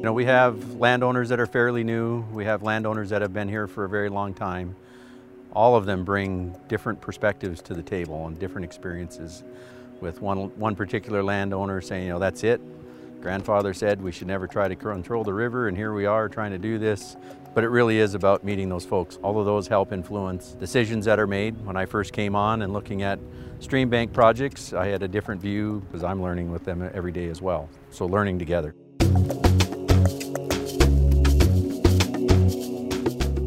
You know, we have landowners that are fairly new. We have landowners that have been here for a very long time. All of them bring different perspectives to the table and different experiences. With one, one particular landowner saying, you know, that's it. Grandfather said we should never try to control the river, and here we are trying to do this. But it really is about meeting those folks. All of those help influence decisions that are made. When I first came on and looking at stream bank projects, I had a different view because I'm learning with them every day as well. So learning together.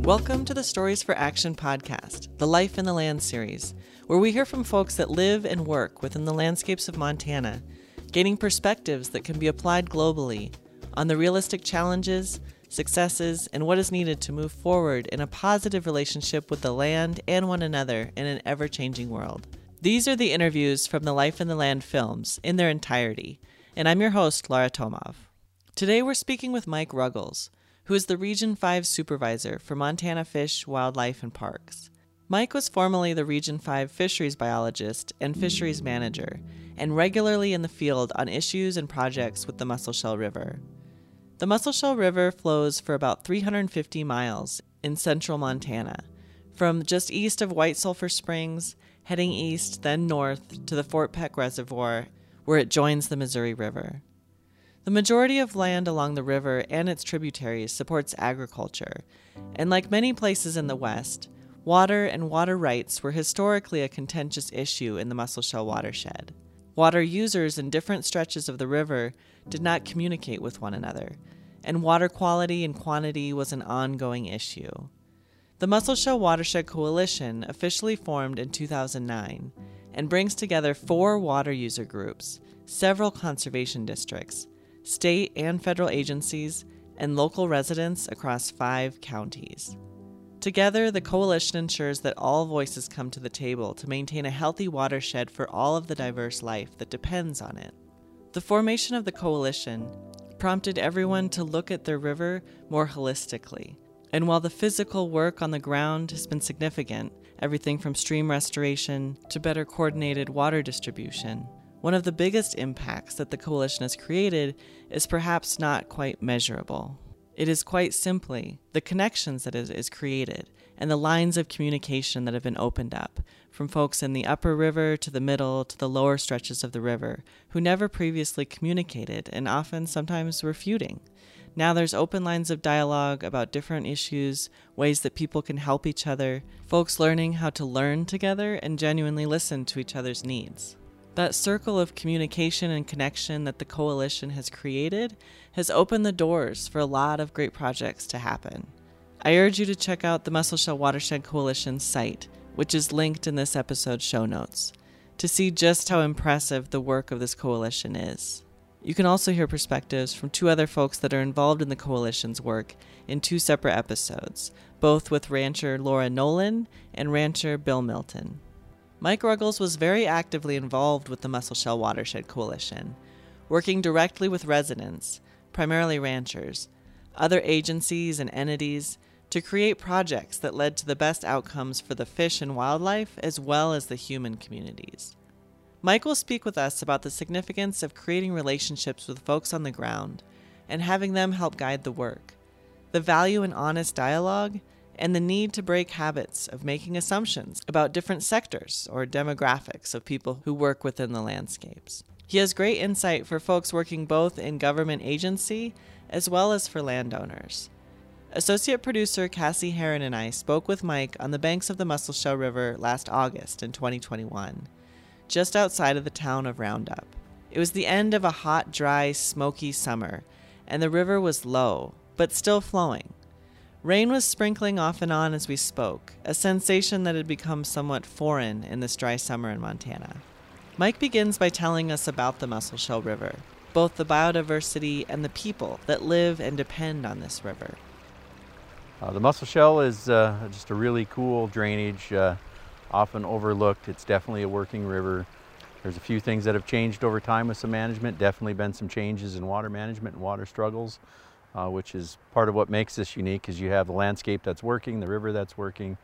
Welcome to the Stories for Action podcast, the Life in the Land series, where we hear from folks that live and work within the landscapes of Montana, gaining perspectives that can be applied globally on the realistic challenges, successes, and what is needed to move forward in a positive relationship with the land and one another in an ever changing world. These are the interviews from the Life in the Land films in their entirety, and I'm your host, Laura Tomov. Today we're speaking with Mike Ruggles who is the Region 5 supervisor for Montana Fish, Wildlife, and Parks. Mike was formerly the Region 5 fisheries biologist and fisheries manager, and regularly in the field on issues and projects with the Musselshell River. The Musselshell River flows for about 350 miles in central Montana, from just east of White Sulphur Springs, heading east, then north to the Fort Peck Reservoir, where it joins the Missouri River. The majority of land along the river and its tributaries supports agriculture, and like many places in the West, water and water rights were historically a contentious issue in the Musselshell watershed. Water users in different stretches of the river did not communicate with one another, and water quality and quantity was an ongoing issue. The Musselshell Watershed Coalition officially formed in 2009 and brings together four water user groups, several conservation districts, state and federal agencies, and local residents across five counties. Together, the coalition ensures that all voices come to the table to maintain a healthy watershed for all of the diverse life that depends on it. The formation of the coalition prompted everyone to look at their river more holistically. And while the physical work on the ground has been significant, everything from stream restoration to better coordinated water distribution, one of the biggest impacts that the coalition has created is perhaps not quite measurable. It is quite simply the connections that is created and the lines of communication that have been opened up from folks in the upper river to the middle to the lower stretches of the river who never previously communicated and often sometimes were feuding. Now there's open lines of dialogue about different issues, ways that people can help each other, folks learning how to learn together and genuinely listen to each other's needs. That circle of communication and connection that the coalition has created has opened the doors for a lot of great projects to happen. I urge you to check out the Musselshell Watershed Coalition site, which is linked in this episode's show notes, to see just how impressive the work of this coalition is. You can also hear perspectives from two other folks that are involved in the coalition's work in two separate episodes, both with rancher Laura Nolan and rancher Bill Milton. Mike Ruggles was very actively involved with the Musselshell Watershed Coalition, working directly with residents, primarily ranchers, other agencies, and entities to create projects that led to the best outcomes for the fish and wildlife as well as the human communities. Mike will speak with us about the significance of creating relationships with folks on the ground and having them help guide the work, the value in honest dialogue, and the need to break habits of making assumptions about different sectors or demographics of people who work within the landscapes. He has great insight for folks working both in government agency as well as for landowners. Associate producer Cassie Heron and I spoke with Mike on the banks of the Musselshell River last August in 2021, just outside of the town of Roundup. It was the end of a hot, dry, smoky summer, and the river was low, but still flowing. Rain was sprinkling off and on as we spoke, a sensation that had become somewhat foreign in this dry summer in Montana. Mike begins by telling us about the Musselshell River, both the biodiversity and the people that live and depend on this river. Uh, the Musselshell is uh, just a really cool drainage, uh, often overlooked. It's definitely a working river. There's a few things that have changed over time with some management, definitely been some changes in water management and water struggles uh, which is part of what makes this unique is you have the landscape that's working, the river that's working,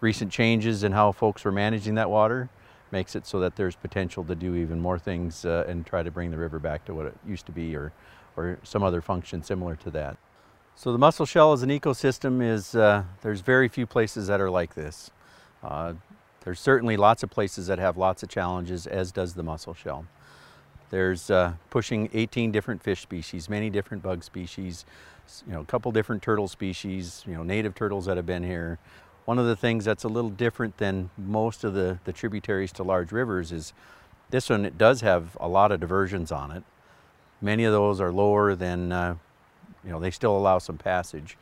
recent changes in how folks were managing that water makes it so that there's potential to do even more things uh, and try to bring the river back to what it used to be or, or some other function similar to that. So the Musselshell as an ecosystem is, uh, there's very few places that are like this. Uh, there's certainly lots of places that have lots of challenges, as does the Musselshell. There's uh, pushing 18 different fish species, many different bug species, you know, a couple different turtle species, you know, native turtles that have been here. One of the things that's a little different than most of the, the tributaries to large rivers is this one, it does have a lot of diversions on it. Many of those are lower than, uh, you know, they still allow some passage.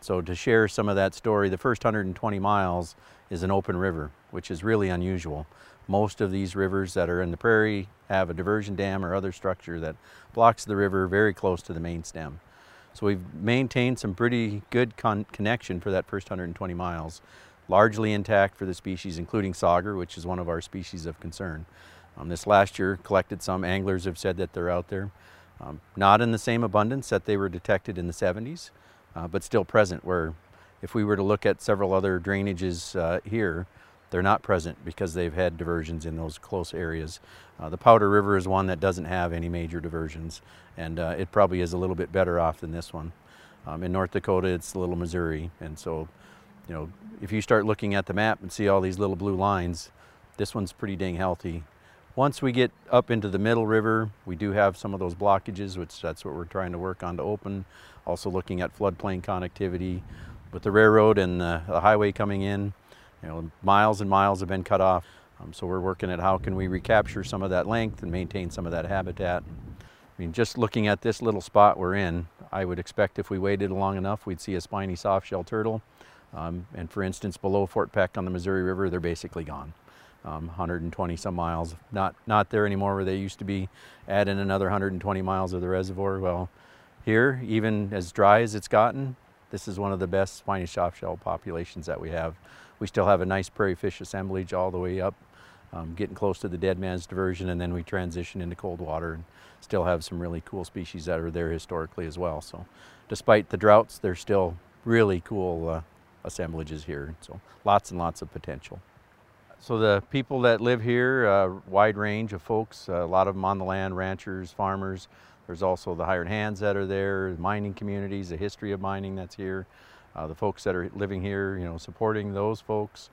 So to share some of that story, the first 120 miles is an open river, which is really unusual. Most of these rivers that are in the prairie have a diversion dam or other structure that blocks the river very close to the main stem. So we've maintained some pretty good con connection for that first 120 miles, largely intact for the species, including sauger, which is one of our species of concern. Um, this last year collected some, anglers have said that they're out there. Um, not in the same abundance that they were detected in the 70s, uh, but still present where if we were to look at several other drainages uh, here, they're not present because they've had diversions in those close areas. Uh, the Powder River is one that doesn't have any major diversions, and uh, it probably is a little bit better off than this one. Um, in North Dakota, it's Little Missouri, and so, you know, if you start looking at the map and see all these little blue lines, this one's pretty dang healthy. Once we get up into the middle river, we do have some of those blockages, which that's what we're trying to work on to open. Also looking at floodplain connectivity with the railroad and the, the highway coming in. You know, miles and miles have been cut off. Um, so we're working at how can we recapture some of that length and maintain some of that habitat. I mean, just looking at this little spot we're in, I would expect if we waited long enough, we'd see a spiny softshell turtle. Um, and for instance, below Fort Peck on the Missouri River, they're basically gone. Um, 120 some miles, not, not there anymore where they used to be. Add in another 120 miles of the reservoir. Well, here, even as dry as it's gotten, this is one of the best spiny softshell populations that we have. We still have a nice prairie fish assemblage all the way up, um, getting close to the dead man's diversion, and then we transition into cold water and still have some really cool species that are there historically as well. So despite the droughts, there's still really cool uh, assemblages here. So lots and lots of potential. So the people that live here, a uh, wide range of folks, uh, a lot of them on the land, ranchers, farmers, there's also the hired hands that are there, mining communities, the history of mining that's here, uh, the folks that are living here, you know, supporting those folks.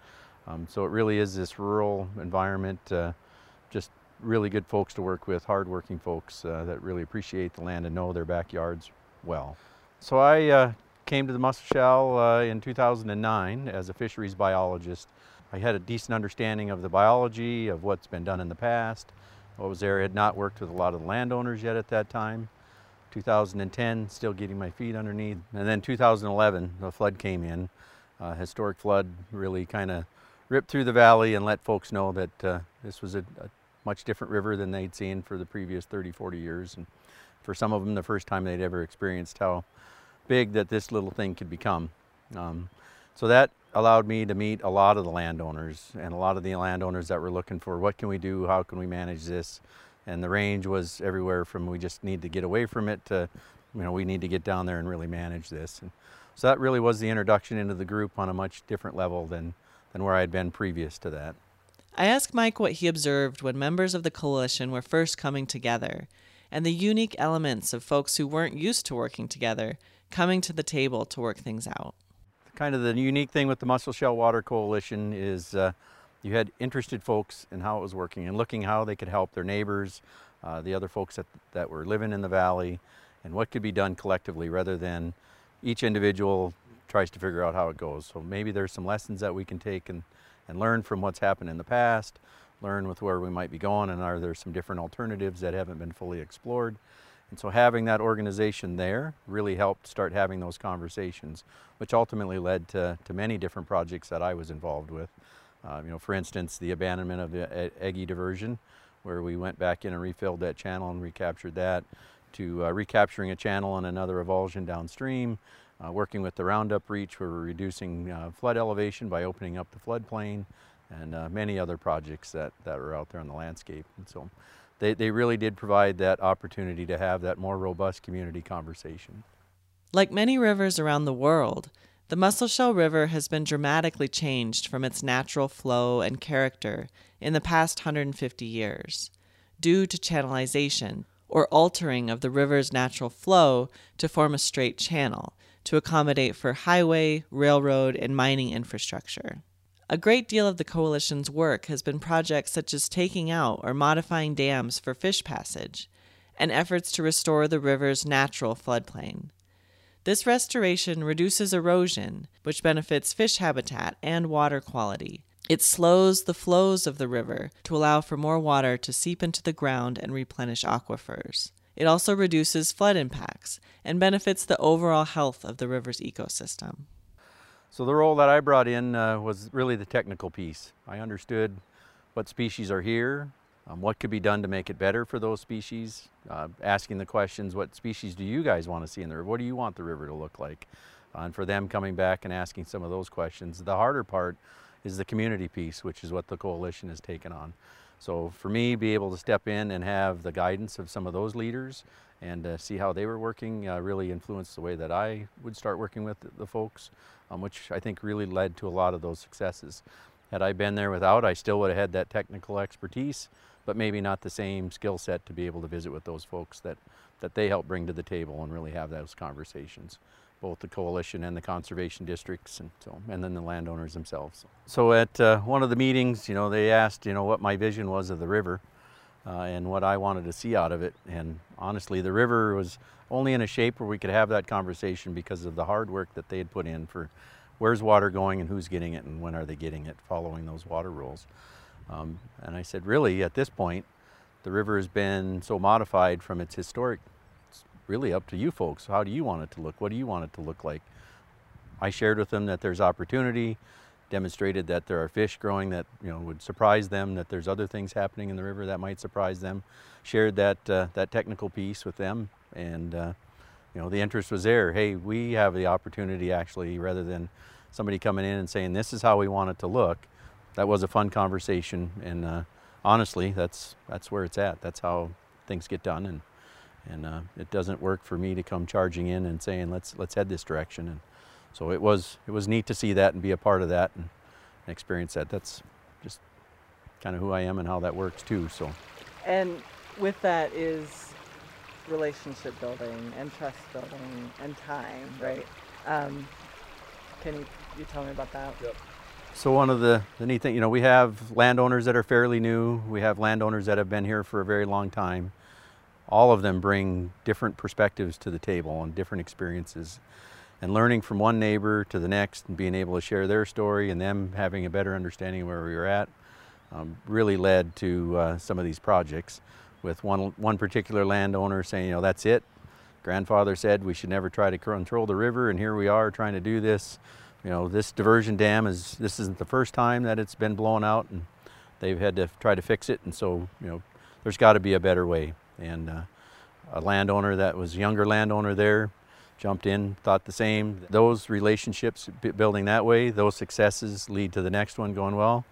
Um, so it really is this rural environment, uh, just really good folks to work with, hardworking folks uh, that really appreciate the land and know their backyards well. So I uh, came to the Musselshell uh, in 2009 as a fisheries biologist. I had a decent understanding of the biology, of what's been done in the past, what was there. I had not worked with a lot of the landowners yet at that time. 2010, still getting my feet underneath. And then 2011, the flood came in. Uh, historic flood really kind of ripped through the valley and let folks know that uh, this was a, a, much different river than they'd seen for the previous 30, 40 years. And for some of them, the first time they'd ever experienced how big that this little thing could become. Um, so that allowed me to meet a lot of the landowners and a lot of the landowners that were looking for what can we do, how can we manage this, and the range was everywhere from we just need to get away from it to, you know, we need to get down there and really manage this. And so that really was the introduction into the group on a much different level than, than where I had been previous to that. I asked Mike what he observed when members of the coalition were first coming together and the unique elements of folks who weren't used to working together coming to the table to work things out kind of the unique thing with the Musselshell Water Coalition is uh, you had interested folks in how it was working and looking how they could help their neighbors, uh, the other folks that, that were living in the valley, and what could be done collectively rather than each individual tries to figure out how it goes. So maybe there's some lessons that we can take and, and learn from what's happened in the past, learn with where we might be going, and are there some different alternatives that haven't been fully explored. And so having that organization there really helped start having those conversations, which ultimately led to, to many different projects that I was involved with. Uh, you know, for instance, the abandonment of the Eggy diversion, where we went back in and refilled that channel and recaptured that, to uh, recapturing a channel and another revulsion downstream, uh, working with the Roundup Reach, where we're reducing uh, flood elevation by opening up the floodplain, and uh, many other projects that, that are out there on the landscape. And so they, they really did provide that opportunity to have that more robust community conversation. Like many rivers around the world, The Musselshell River has been dramatically changed from its natural flow and character in the past 150 years, due to channelization, or altering of the river's natural flow to form a straight channel to accommodate for highway, railroad, and mining infrastructure. A great deal of the Coalition's work has been projects such as taking out or modifying dams for fish passage, and efforts to restore the river's natural floodplain. This restoration reduces erosion, which benefits fish habitat and water quality. It slows the flows of the river to allow for more water to seep into the ground and replenish aquifers. It also reduces flood impacts and benefits the overall health of the river's ecosystem. So the role that I brought in uh, was really the technical piece. I understood what species are here, um, what could be done to make it better for those species, uh, asking the questions, what species do you guys want to see in the river? What do you want the river to look like? Uh, and for them coming back and asking some of those questions. The harder part is the community piece, which is what the coalition has taken on. So for me, be able to step in and have the guidance of some of those leaders and uh, see how they were working uh, really influenced the way that I would start working with the, folks, um, which I think really led to a lot of those successes. Had I been there without, I still would have had that technical expertise, but maybe not the same skill set to be able to visit with those folks that, that they help bring to the table and really have those conversations, both the coalition and the conservation districts and so, and then the landowners themselves. So at uh, one of the meetings, you know, they asked, you know, what my vision was of the river uh, and what I wanted to see out of it. And honestly, the river was only in a shape where we could have that conversation because of the hard work that they had put in for where's water going and who's getting it and when are they getting it, following those water rules. Um, and I said, really, at this point, the river has been so modified from its historic, it's really up to you folks. How do you want it to look? What do you want it to look like? I shared with them that there's opportunity, demonstrated that there are fish growing that you know would surprise them, that there's other things happening in the river that might surprise them. Shared that uh, that technical piece with them, and uh, you know the interest was there. Hey, we have the opportunity actually, rather than somebody coming in and saying this is how we want it to look that was a fun conversation, and uh, honestly, that's that's where it's at. That's how things get done, and and uh, it doesn't work for me to come charging in and saying let's let's head this direction. And so it was it was neat to see that and be a part of that and experience that. That's just kind of who I am and how that works too. So. And with that is relationship building and trust building and time, right? Um, can you, you tell me about that? Yep. So one of the, the neat things, you know, we have landowners that are fairly new. We have landowners that have been here for a very long time. All of them bring different perspectives to the table and different experiences. And learning from one neighbor to the next and being able to share their story and them having a better understanding of where we were at um, really led to uh, some of these projects with one, one particular landowner saying, you know, that's it. Grandfather said we should never try to control the river and here we are trying to do this you know, this diversion dam is, this isn't the first time that it's been blown out and they've had to try to fix it. And so, you know, there's got to be a better way. And uh, a landowner that was a younger landowner there jumped in, thought the same. Those relationships building that way, those successes lead to the next one going, well,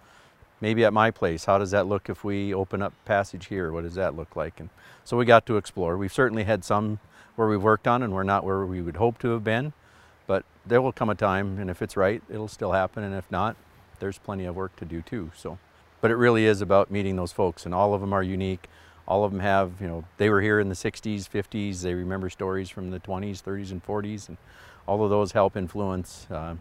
maybe at my place, how does that look if we open up passage here? What does that look like? And so we got to explore. We've certainly had some where we've worked on and we're not where we would hope to have been. But there will come a time, and if it's right, it'll still happen, and if not, there's plenty of work to do too. So, but it really is about meeting those folks, and all of them are unique. All of them have, you know, they were here in the 60s, 50s. They remember stories from the 20s, 30s, and 40s, and all of those help influence uh,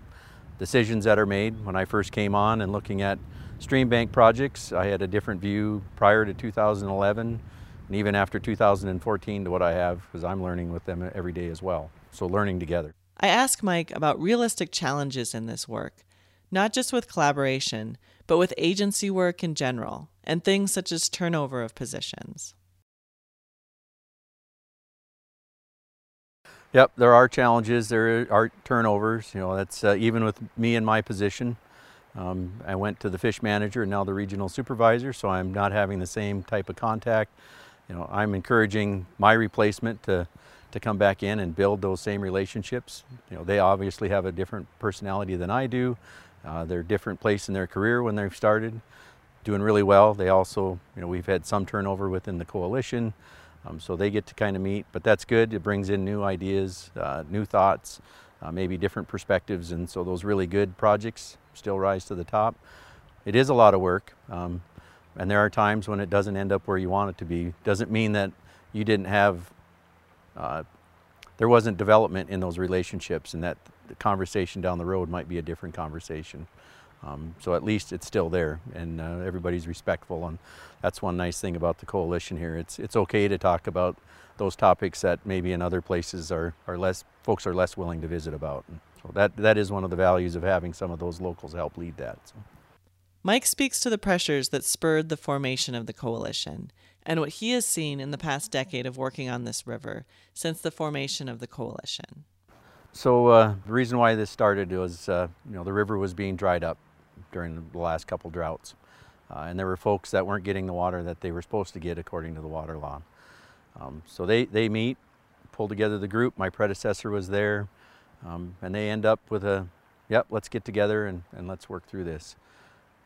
decisions that are made. When I first came on and looking at stream bank projects, I had a different view prior to 2011, and even after 2014 to what I have, because I'm learning with them every day as well. So learning together. I ask Mike about realistic challenges in this work, not just with collaboration, but with agency work in general, and things such as turnover of positions. Yep, there are challenges. There are turnovers. You know, that's uh, even with me in my position. Um, I went to the fish manager and now the regional supervisor, so I'm not having the same type of contact. You know, I'm encouraging my replacement to to come back in and build those same relationships. You know, they obviously have a different personality than I do. Uh, they're different place in their career when they've started, doing really well. They also, you know, we've had some turnover within the coalition, um, so they get to kind of meet. But that's good. It brings in new ideas, uh, new thoughts, uh, maybe different perspectives, and so those really good projects still rise to the top. It is a lot of work, um, and there are times when it doesn't end up where you want it to be. Doesn't mean that you didn't have, uh, there wasn't development in those relationships, and that the conversation down the road might be a different conversation. Um, so at least it's still there, and uh, everybody's respectful, and that's one nice thing about the coalition here. It's it's okay to talk about those topics that maybe in other places are, are less folks are less willing to visit about. And so that that is one of the values of having some of those locals help lead that. So. Mike speaks to the pressures that spurred the formation of the coalition and what he has seen in the past decade of working on this river since the formation of the coalition. So uh, the reason why this started was, uh, you know, the river was being dried up during the last couple droughts, uh, and there were folks that weren't getting the water that they were supposed to get according to the water law. Um, so they, they meet, pull together the group. My predecessor was there, um, and they end up with a, yep, let's get together and, and let's work through this.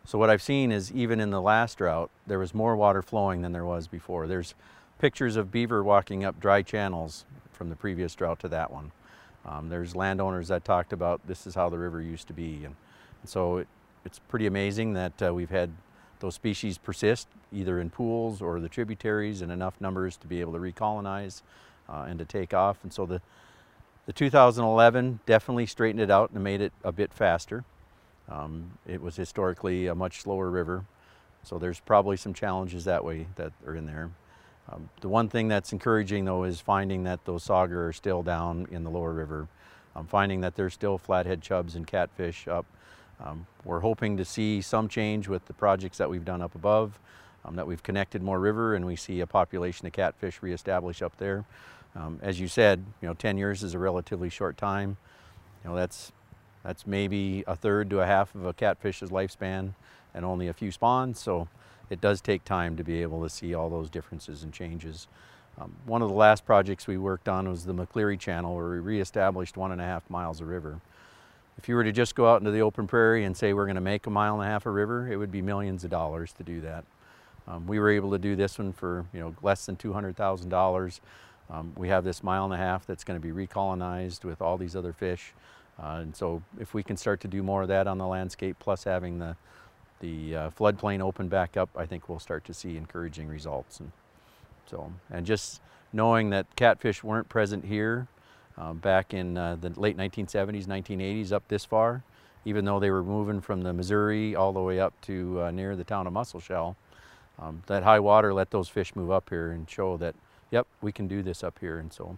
So what I've seen is even in the last drought, there was more water flowing than there was before. There's pictures of beaver walking up dry channels from the previous drought to that one. Um, there's landowners that talked about this is how the river used to be. And, and so it, it's pretty amazing that uh, we've had those species persist either in pools or the tributaries in enough numbers to be able to recolonize uh, and to take off. And so the, the 2011 definitely straightened it out and made it a bit faster. Um, it was historically a much slower river, so there's probably some challenges that way that are in there. Um, the one thing that's encouraging though is finding that those sauger are still down in the lower river. I'm finding that there's still flathead chubs and catfish up. Um, we're hoping to see some change with the projects that we've done up above, um, that we've connected more river and we see a population of catfish reestablish up there. Um, as you said, you know, 10 years is a relatively short time. You know, that's, that's maybe a third to a half of a catfish's lifespan and only a few spawns. So it does take time to be able to see all those differences and changes. Um, one of the last projects we worked on was the McCleary Channel where we reestablished one and a half miles of river. If you were to just go out into the open prairie and say we're going to make a mile and a half of river, it would be millions of dollars to do that. Um, we were able to do this one for you know less than $200,000. Um, we have this mile and a half that's going to be recolonized with all these other fish. Uh, and so if we can start to do more of that on the landscape, plus having the, the uh, floodplain open back up, I think we'll start to see encouraging results. And so, and just knowing that catfish weren't present here uh, back in uh, the late 1970s, 1980s up this far, even though they were moving from the Missouri all the way up to uh, near the town of Musselshell, um, that high water let those fish move up here and show that, yep, we can do this up here. And so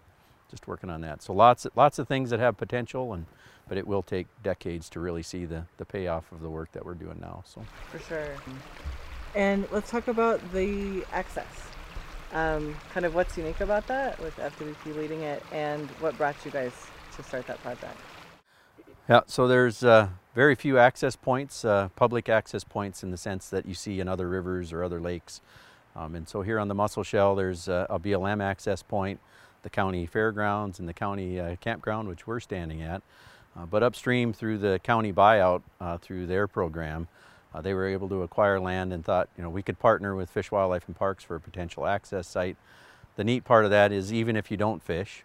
just working on that. So lots, lots of things that have potential, and but it will take decades to really see the, the payoff of the work that we're doing now. So For sure. And let's talk about the access. Um, kind of what's unique about that with FWP leading it and what brought you guys to start that project? Yeah, so there's uh, very few access points, uh, public access points in the sense that you see in other rivers or other lakes. Um, and so here on the Musselshell, there's uh, a BLM access point, the county fairgrounds and the county uh, campground, which we're standing at. Uh, but upstream through the county buyout, uh, through their program, they were able to acquire land and thought, you know, we could partner with Fish, Wildlife and Parks for a potential access site. The neat part of that is even if you don't fish,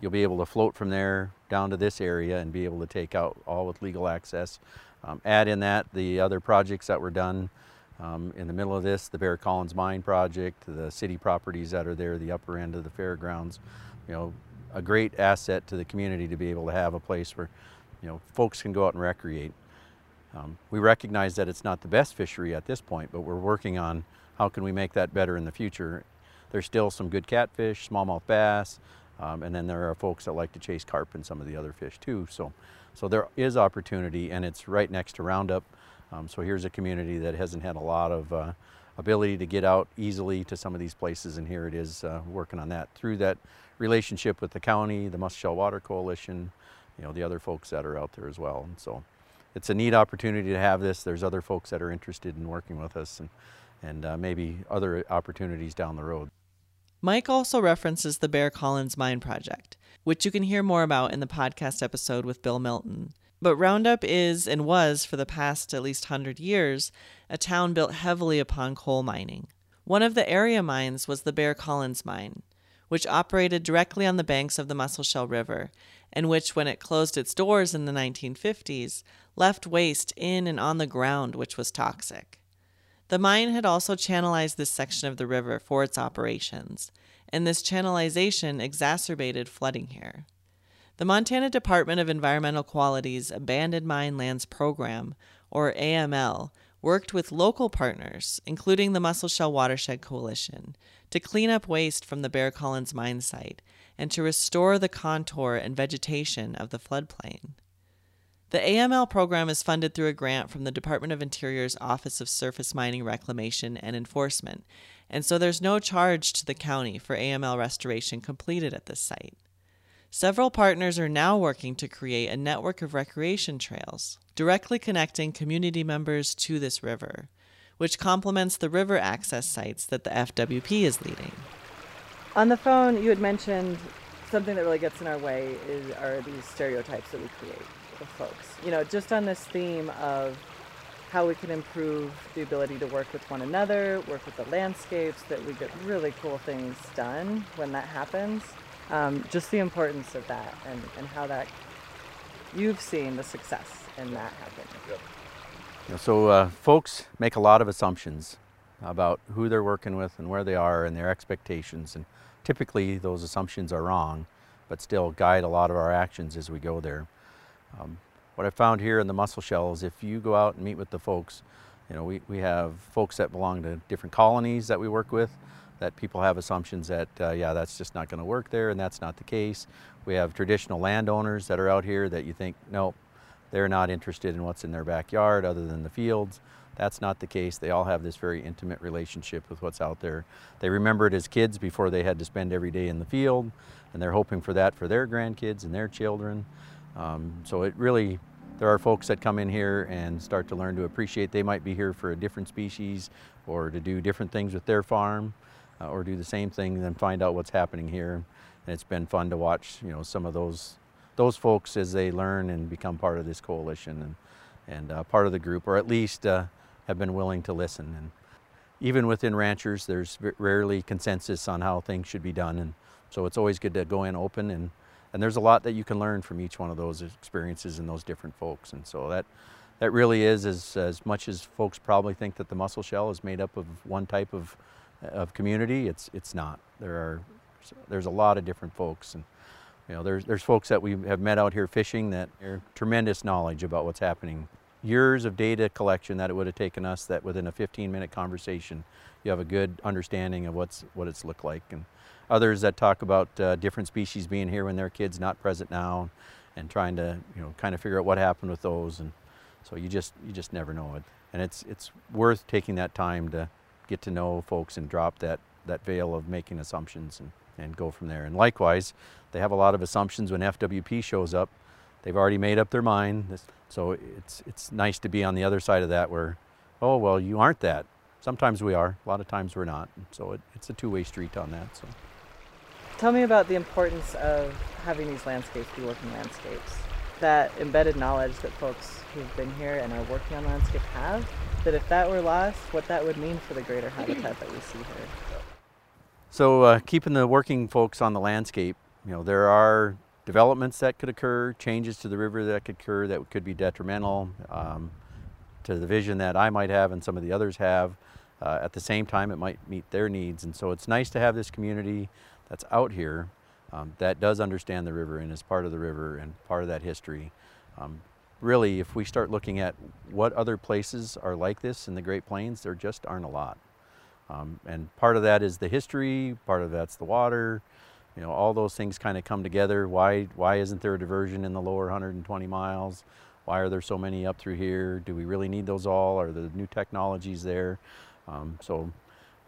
you'll be able to float from there down to this area and be able to take out all with legal access. Um, add in that the other projects that were done um, in the middle of this, the Bear Collins Mine project, the city properties that are there, the upper end of the fairgrounds, you know, a great asset to the community to be able to have a place where, you know, folks can go out and recreate. Um, we recognize that it's not the best fishery at this point, but we're working on how can we make that better in the future. There's still some good catfish, smallmouth bass, um, and then there are folks that like to chase carp and some of the other fish too. So, so there is opportunity and it's right next to Roundup. Um, so here's a community that hasn't had a lot of uh, ability to get out easily to some of these places and here it is uh, working on that through that relationship with the county, the Musselshell Water Coalition, you know, the other folks that are out there as well. And so it's a neat opportunity to have this. There's other folks that are interested in working with us and, and uh, maybe other opportunities down the road. Mike also references the Bear Collins Mine Project, which you can hear more about in the podcast episode with Bill Milton. But Roundup is and was, for the past at least 100 years, a town built heavily upon coal mining. One of the area mines was the Bear Collins Mine, which operated directly on the banks of the Musselshell River, and which, when it closed its doors in the 1950s, left waste in and on the ground which was toxic. The mine had also channelized this section of the river for its operations, and this channelization exacerbated flooding here. The Montana Department of Environmental Quality's Abandoned Mine Lands Program, or AML, worked with local partners, including the Musselshell Watershed Coalition, to clean up waste from the Bear Collins mine site and to restore the contour and vegetation of the floodplain. The AML program is funded through a grant from the Department of Interior's Office of Surface Mining Reclamation and Enforcement, and so there's no charge to the county for AML restoration completed at this site. Several partners are now working to create a network of recreation trails, directly connecting community members to this river, which complements the river access sites that the FWP is leading. On the phone, you had mentioned something that really gets in our way is are these stereotypes that we create with folks. You know, just on this theme of how we can improve the ability to work with one another, work with the landscapes, that we get really cool things done when that happens. Um, just the importance of that and, and how that you've seen the success in that happen. You know, so uh, folks make a lot of assumptions about who they're working with and where they are and their expectations and typically those assumptions are wrong but still guide a lot of our actions as we go there. Um, what I found here in the Musselshell is if you go out and meet with the folks, you know, we, we have folks that belong to different colonies that we work with that people have assumptions that, uh, yeah, that's just not going to work there, and that's not the case. We have traditional landowners that are out here that you think, nope, they're not interested in what's in their backyard other than the fields. That's not the case. They all have this very intimate relationship with what's out there. They remember it as kids before they had to spend every day in the field, and they're hoping for that for their grandkids and their children. Um, so it really, there are folks that come in here and start to learn to appreciate they might be here for a different species or to do different things with their farm uh, or do the same thing and then find out what's happening here. And it's been fun to watch, you know, some of those those folks as they learn and become part of this coalition and and uh, part of the group, or at least uh, have been willing to listen. And even within ranchers, there's rarely consensus on how things should be done, and so it's always good to go in open and and there's a lot that you can learn from each one of those experiences and those different folks. And so that that really is as as much as folks probably think that the Musselshell is made up of one type of of community. It's it's not. There are there's a lot of different folks and. You know, there's, there's folks that we have met out here fishing that are tremendous knowledge about what's happening. Years of data collection that it would have taken us that within a 15 minute conversation, you have a good understanding of what's, what it's looked like. And others that talk about uh, different species being here when their kids not present now and trying to, you know, kind of figure out what happened with those. And so you just, you just never know it. And it's, it's worth taking that time to get to know folks and drop that, that veil of making assumptions and, and go from there. And likewise, they have a lot of assumptions when FWP shows up. They've already made up their mind. So it's, it's nice to be on the other side of that where, oh, well, you aren't that. Sometimes we are, a lot of times we're not. So it, it's a two-way street on that. So. Tell me about the importance of having these landscapes be working landscapes. That embedded knowledge that folks who've been here and are working on landscape have, that if that were lost, what that would mean for the greater habitat that we see here. So uh, keeping the working folks on the landscape you know, there are developments that could occur, changes to the river that could occur that could be detrimental um, to the vision that I might have and some of the others have. Uh, at the same time, it might meet their needs. And so it's nice to have this community that's out here um, that does understand the river and is part of the river and part of that history. Um, really, if we start looking at what other places are like this in the Great Plains, there just aren't a lot. Um, and part of that is the history, part of that's the water, you know, all those things kind of come together. Why, why isn't there a diversion in the lower 120 miles? Why are there so many up through here? Do we really need those all? Are the new technologies there? Um, so,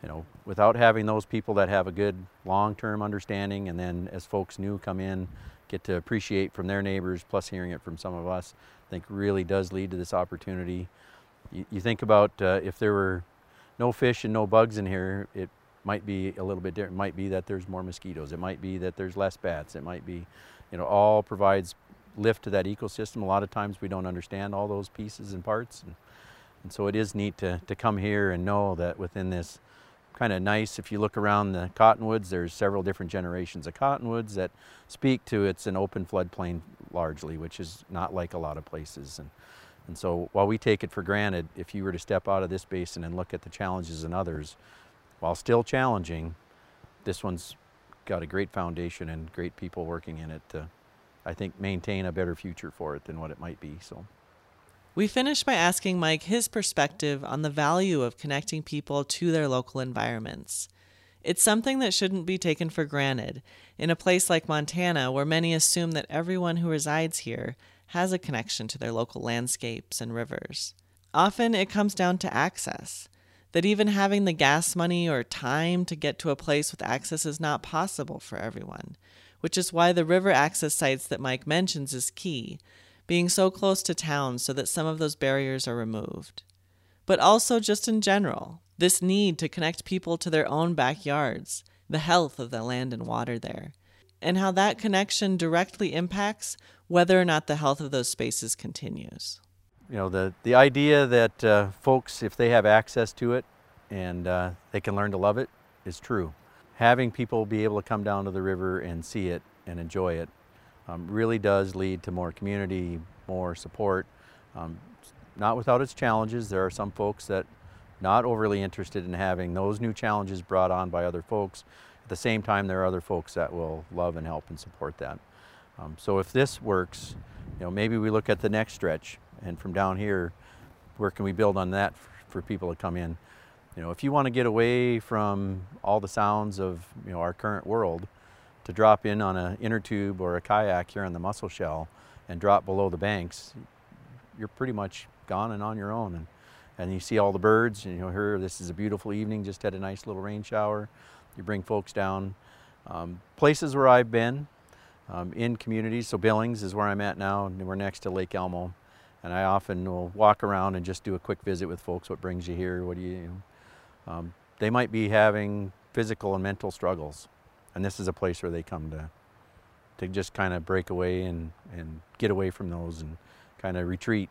you know, without having those people that have a good long-term understanding and then as folks new come in, get to appreciate from their neighbors plus hearing it from some of us, think really does lead to this opportunity. You, you think about uh, if there were no fish and no bugs in here, it might be a little bit different. It might be that there's more mosquitoes. It might be that there's less bats. It might be, you know, all provides lift to that ecosystem. A lot of times we don't understand all those pieces and parts. And, and so it is neat to, to come here and know that within this kind of nice if you look around the cottonwoods. There's several different generations of cottonwoods that speak to it's an open floodplain largely, which is not like a lot of places. And, and so while we take it for granted, if you were to step out of this basin and look at the challenges in others, while still challenging, this one's got a great foundation and great people working in it to, I think, maintain a better future for it than what it might be. So. We finished by asking Mike his perspective on the value of connecting people to their local environments. It's something that shouldn't be taken for granted in a place like Montana, where many assume that everyone who resides here has a connection to their local landscapes and rivers. Often it comes down to access, that even having the gas money or time to get to a place with access is not possible for everyone, which is why the river access sites that Mike mentions is key, being so close to towns so that some of those barriers are removed. But also, just in general, this need to connect people to their own backyards, the health of the land and water there, and how that connection directly impacts whether or not the health of those spaces continues. You know, the, the idea that uh, folks, if they have access to it and uh, they can learn to love it, is true. Having people be able to come down to the river and see it and enjoy it um, really does lead to more community, more support. Um, not without its challenges. There are some folks that not overly interested in having those new challenges brought on by other folks. At the same time, there are other folks that will love and help and support that. Um, so if this works, you know, maybe we look at the next stretch and from down here, where can we build on that for, for people to come in? You know, if you want to get away from all the sounds of you know our current world, to drop in on an inner tube or a kayak here on the Musselshell and drop below the banks, you're pretty much gone and on your own. And, and you see all the birds, and you here, this is a beautiful evening, just had a nice little rain shower. You bring folks down. Um, places where I've been um, in communities, so Billings is where I'm at now, and we're next to Lake Elmo. And I often will walk around and just do a quick visit with folks. What brings you here? What do you, um, they might be having physical and mental struggles and this is a place where they come to to just kind of break away and and get away from those and kind of retreat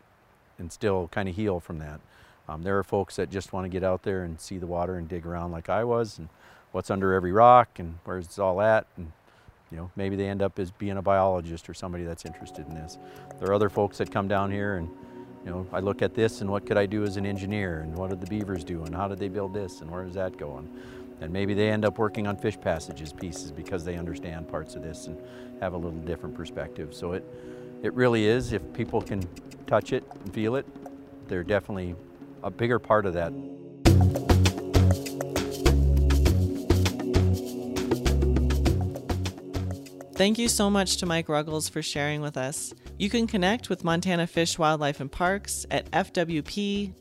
and still kind of heal from that. Um, there are folks that just want to get out there and see the water and dig around like I was and what's under every rock and where's it's all at and you know maybe they end up as being a biologist or somebody that's interested in this. There are other folks that come down here and you know I look at this and what could I do as an engineer and what did the beavers do and how did they build this and where is that going? And maybe they end up working on fish passages pieces because they understand parts of this and have a little different perspective. So it, it really is, if people can touch it and feel it, they're definitely a bigger part of that. Thank you so much to Mike Ruggles for sharing with us. You can connect with Montana Fish, Wildlife, and Parks at fwp.mt.gov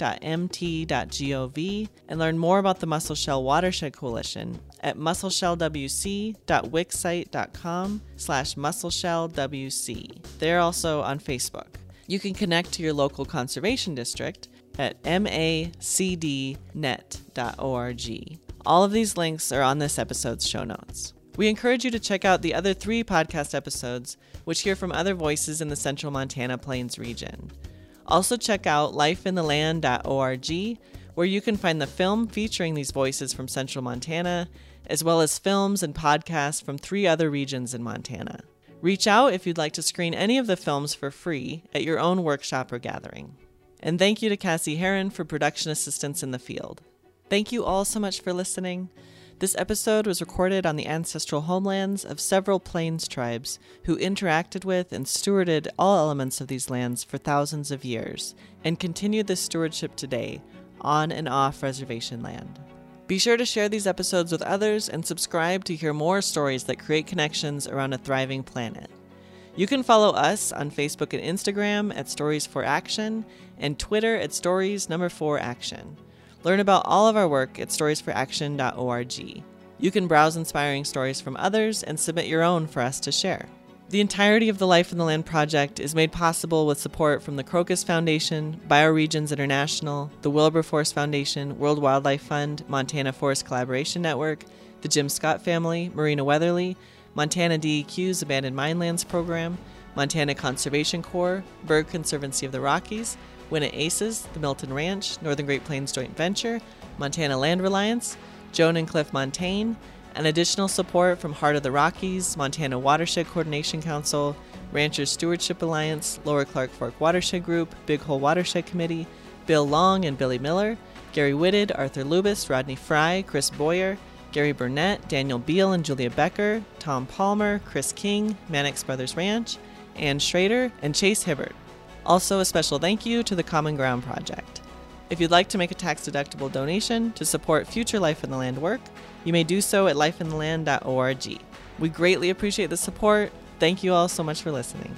and learn more about the Musselshell Watershed Coalition at musselshellwc.wixsite.com slash musselshellwc. They're also on Facebook. You can connect to your local conservation district at macdnet.org. All of these links are on this episode's show notes. We encourage you to check out the other three podcast episodes, which hear from other voices in the central Montana Plains region. Also, check out lifeintheland.org, where you can find the film featuring these voices from central Montana, as well as films and podcasts from three other regions in Montana. Reach out if you'd like to screen any of the films for free at your own workshop or gathering. And thank you to Cassie Heron for production assistance in the field. Thank you all so much for listening. This episode was recorded on the ancestral homelands of several Plains tribes who interacted with and stewarded all elements of these lands for thousands of years and continue this stewardship today on and off reservation land. Be sure to share these episodes with others and subscribe to hear more stories that create connections around a thriving planet. You can follow us on Facebook and Instagram at Stories for Action and Twitter at Stories number 4 Action. Learn about all of our work at storiesforaction.org. You can browse inspiring stories from others and submit your own for us to share. The entirety of the Life in the Land project is made possible with support from the Crocus Foundation, Bioregions International, the Wilberforce Foundation, World Wildlife Fund, Montana Forest Collaboration Network, the Jim Scott family, Marina Weatherly, Montana DEQ's Abandoned Mine Lands Program, Montana Conservation Corps, Bird Conservancy of the Rockies, Winnett Aces, the Milton Ranch, Northern Great Plains Joint Venture, Montana Land Reliance, Joan and Cliff Montaigne, and additional support from Heart of the Rockies, Montana Watershed Coordination Council, Ranchers Stewardship Alliance, Lower Clark Fork Watershed Group, Big Hole Watershed Committee, Bill Long and Billy Miller, Gary Whitted, Arthur Lubis, Rodney Fry, Chris Boyer, Gary Burnett, Daniel Beal and Julia Becker, Tom Palmer, Chris King, Mannix Brothers Ranch, Ann Schrader, and Chase Hibbert. Also, a special thank you to the Common Ground Project. If you'd like to make a tax deductible donation to support future Life in the Land work, you may do so at lifeintheland.org. We greatly appreciate the support. Thank you all so much for listening.